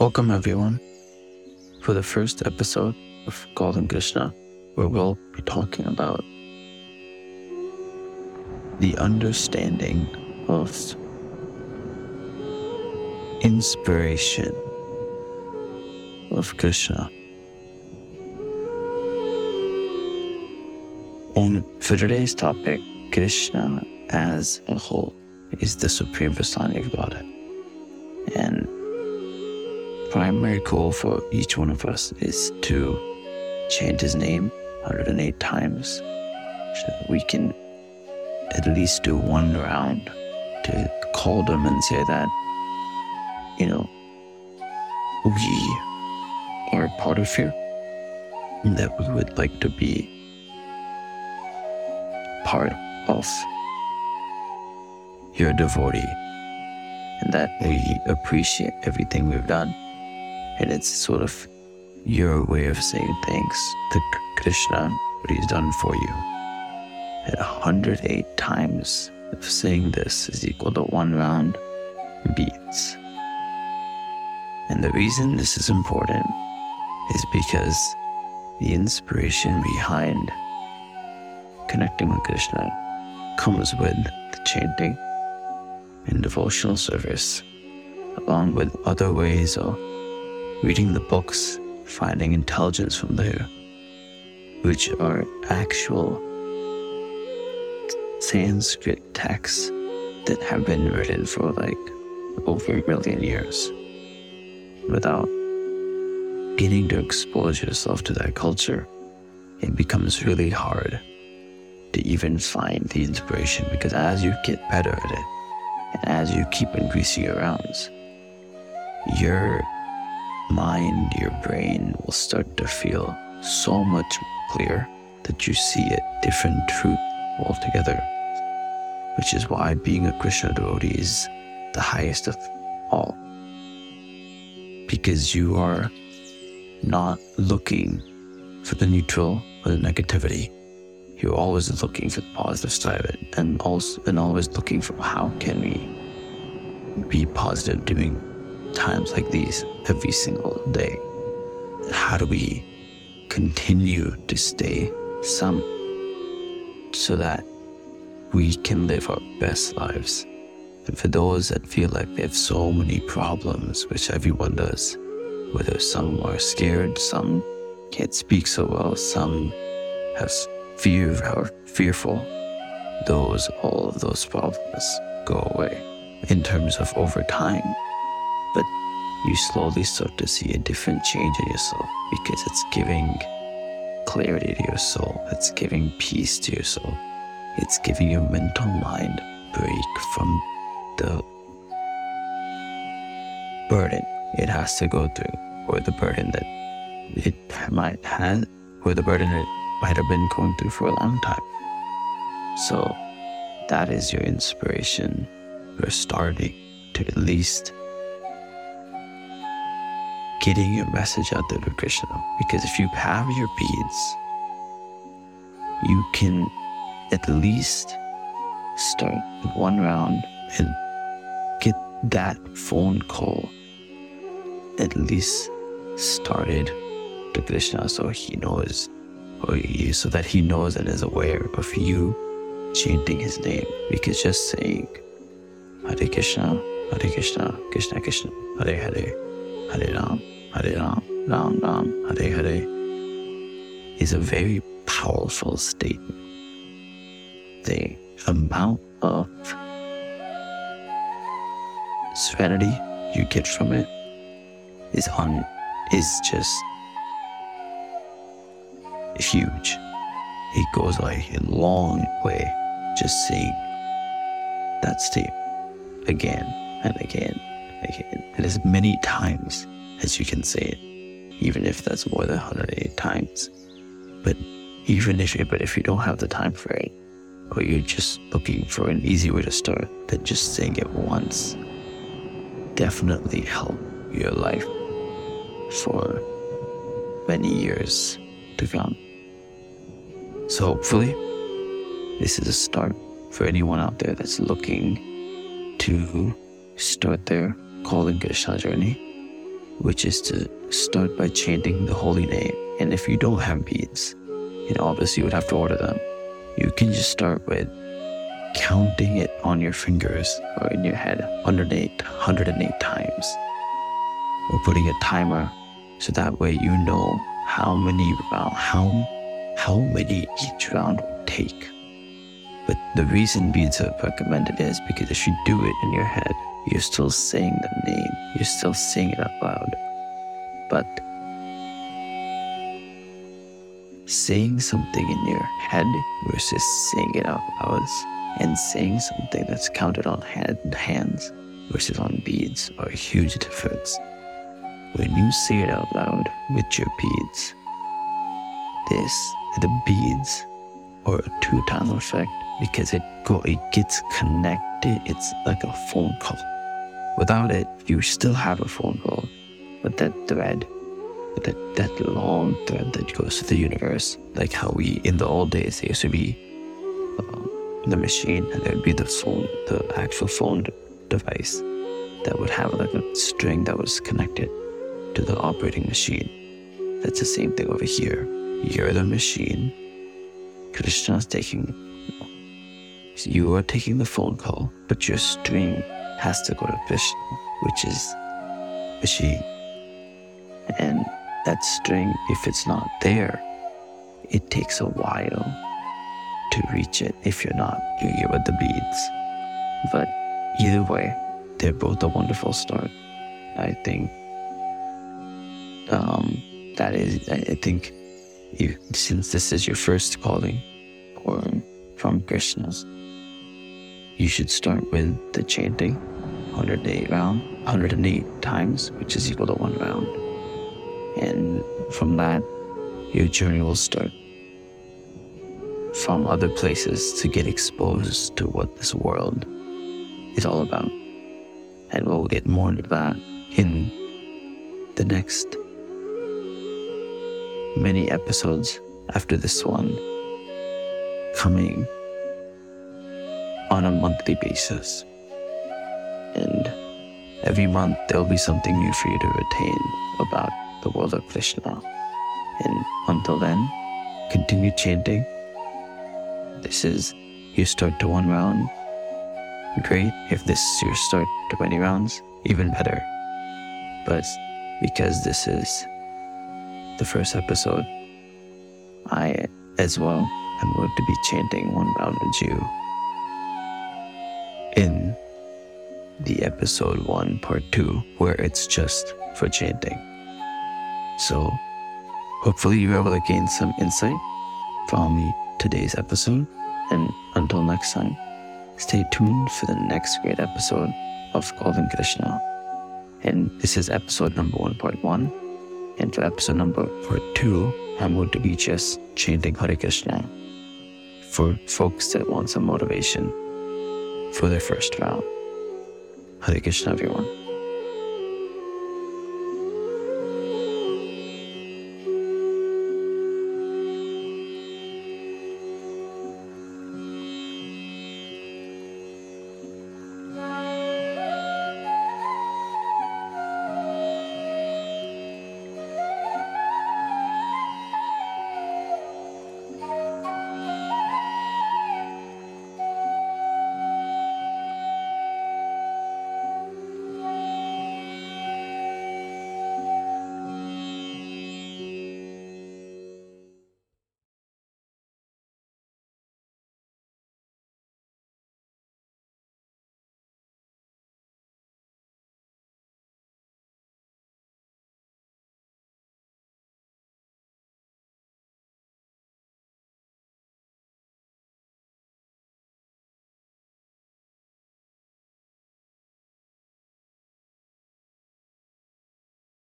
Welcome, everyone, for the first episode of Golden Krishna, where we'll be talking about the understanding of inspiration of Krishna. And for today's topic, Krishna as a whole is the supreme Personality of Godhead. Primary goal for each one of us is to chant his name 108 times so that we can at least do one round to call them and say that, you know, we are part of here and that we would like to be part of your devotee and that we appreciate everything we've done and it's sort of your way of saying thanks to Krishna, what he's done for you. And 108 times of saying this is equal to one round beats. And the reason this is important is because the inspiration behind connecting with Krishna comes with the chanting and devotional service, along with other ways of reading the books, finding intelligence from there, which are actual Sanskrit texts that have been written for like over a million years without getting to expose yourself to that culture. It becomes really hard to even find the inspiration because as you get better at it, and as you keep increasing your rounds, your mind, your brain will start to feel so much clearer that you see a different truth altogether. Which is why being a Krishna devotee is the highest of all. Because you are not looking for the neutral or the negativity. You're always looking for the positive side of it and also and always looking for how can we be positive during times like these every single day? How do we continue to stay some so that we can live our best lives? And for those that feel like they have so many problems, which everyone does, whether some are scared, some can't speak so well, some have fear or fearful, those all of those problems go away in terms of over time but you slowly start to see a different change in yourself because it's giving clarity to your soul, it's giving peace to your soul, it's giving your mental mind break from the burden it has to go through, or the burden that it might have, or the burden it might have been going through for a long time. So that is your inspiration. You're starting to at least getting your message out there to Krishna. Because if you have your beads, you can at least start one round and get that phone call at least started to Krishna so he knows he, so that he knows and is aware of you chanting his name. Because just saying Hare Krishna, Hare Krishna, Krishna Krishna, Hare Hare, Hare Ram, Hare Ram, Ram Ram, Hare Hare is a very powerful statement. The amount of serenity you get from it is on is just huge. It goes like a long way just saying that statement again and again again as many times as you can say it, even if that's more than 108 times. But even if, but if you don't have the time for it, or you're just looking for an easy way to start, then just saying it once definitely help your life for many years to come. So hopefully, this is a start for anyone out there that's looking to start their calling Krishna journey which is to start by chanting the holy name. And if you don't have beads, you know, obviously you would have to order them. You can just start with counting it on your fingers or in your head 108, 108 times. Or putting a timer so that way you know how many round, how how many each round will take. But the reason beads are recommended is because if you do it in your head, you're still saying the name, you're still saying it out loud. But saying something in your head versus saying it out loud and saying something that's counted on hand, hands versus on beads are a huge difference. When you say it out loud with your beads, this, the beads, are a two-time effect because it go it gets connected. It's like a phone call. Without it, you still have a phone call, but that thread, that that long thread that goes to the universe, like how we in the old days used to be uh, the machine, and there would be the phone, the actual phone device that would have like a string that was connected to the operating machine. That's the same thing over here. You're the machine. Krishna's taking you are taking the phone call, but your string has to go to Vishnu, which is machine. And that string, if it's not there, it takes a while to reach it if you're not you doing it with the beads. But either way, they're both a wonderful start. I think um, that is, I think, you since this is your first calling, or from Krishna's, you should start with the chanting 108 round, 108 times, which is equal to one round. And from that, your journey will start from other places to get exposed to what this world is all about. And we'll get more into that in the next many episodes after this one coming on a monthly basis. And every month there'll be something new for you to retain about the world of Krishna. And until then, continue chanting. This is your start to one round. Great. If this is your start to 20 rounds, even better. But because this is the first episode, I as well am going to be chanting one round with you in the episode one, part two, where it's just for chanting. So, hopefully, you were able to gain some insight from me today's episode. And until next time, stay tuned for the next great episode of Golden Krishna. And this is episode number 1.1. And for episode number part two, I'm going to be just chanting Hare Krishna for folks that want some motivation for their first round. Hare Krishna, everyone.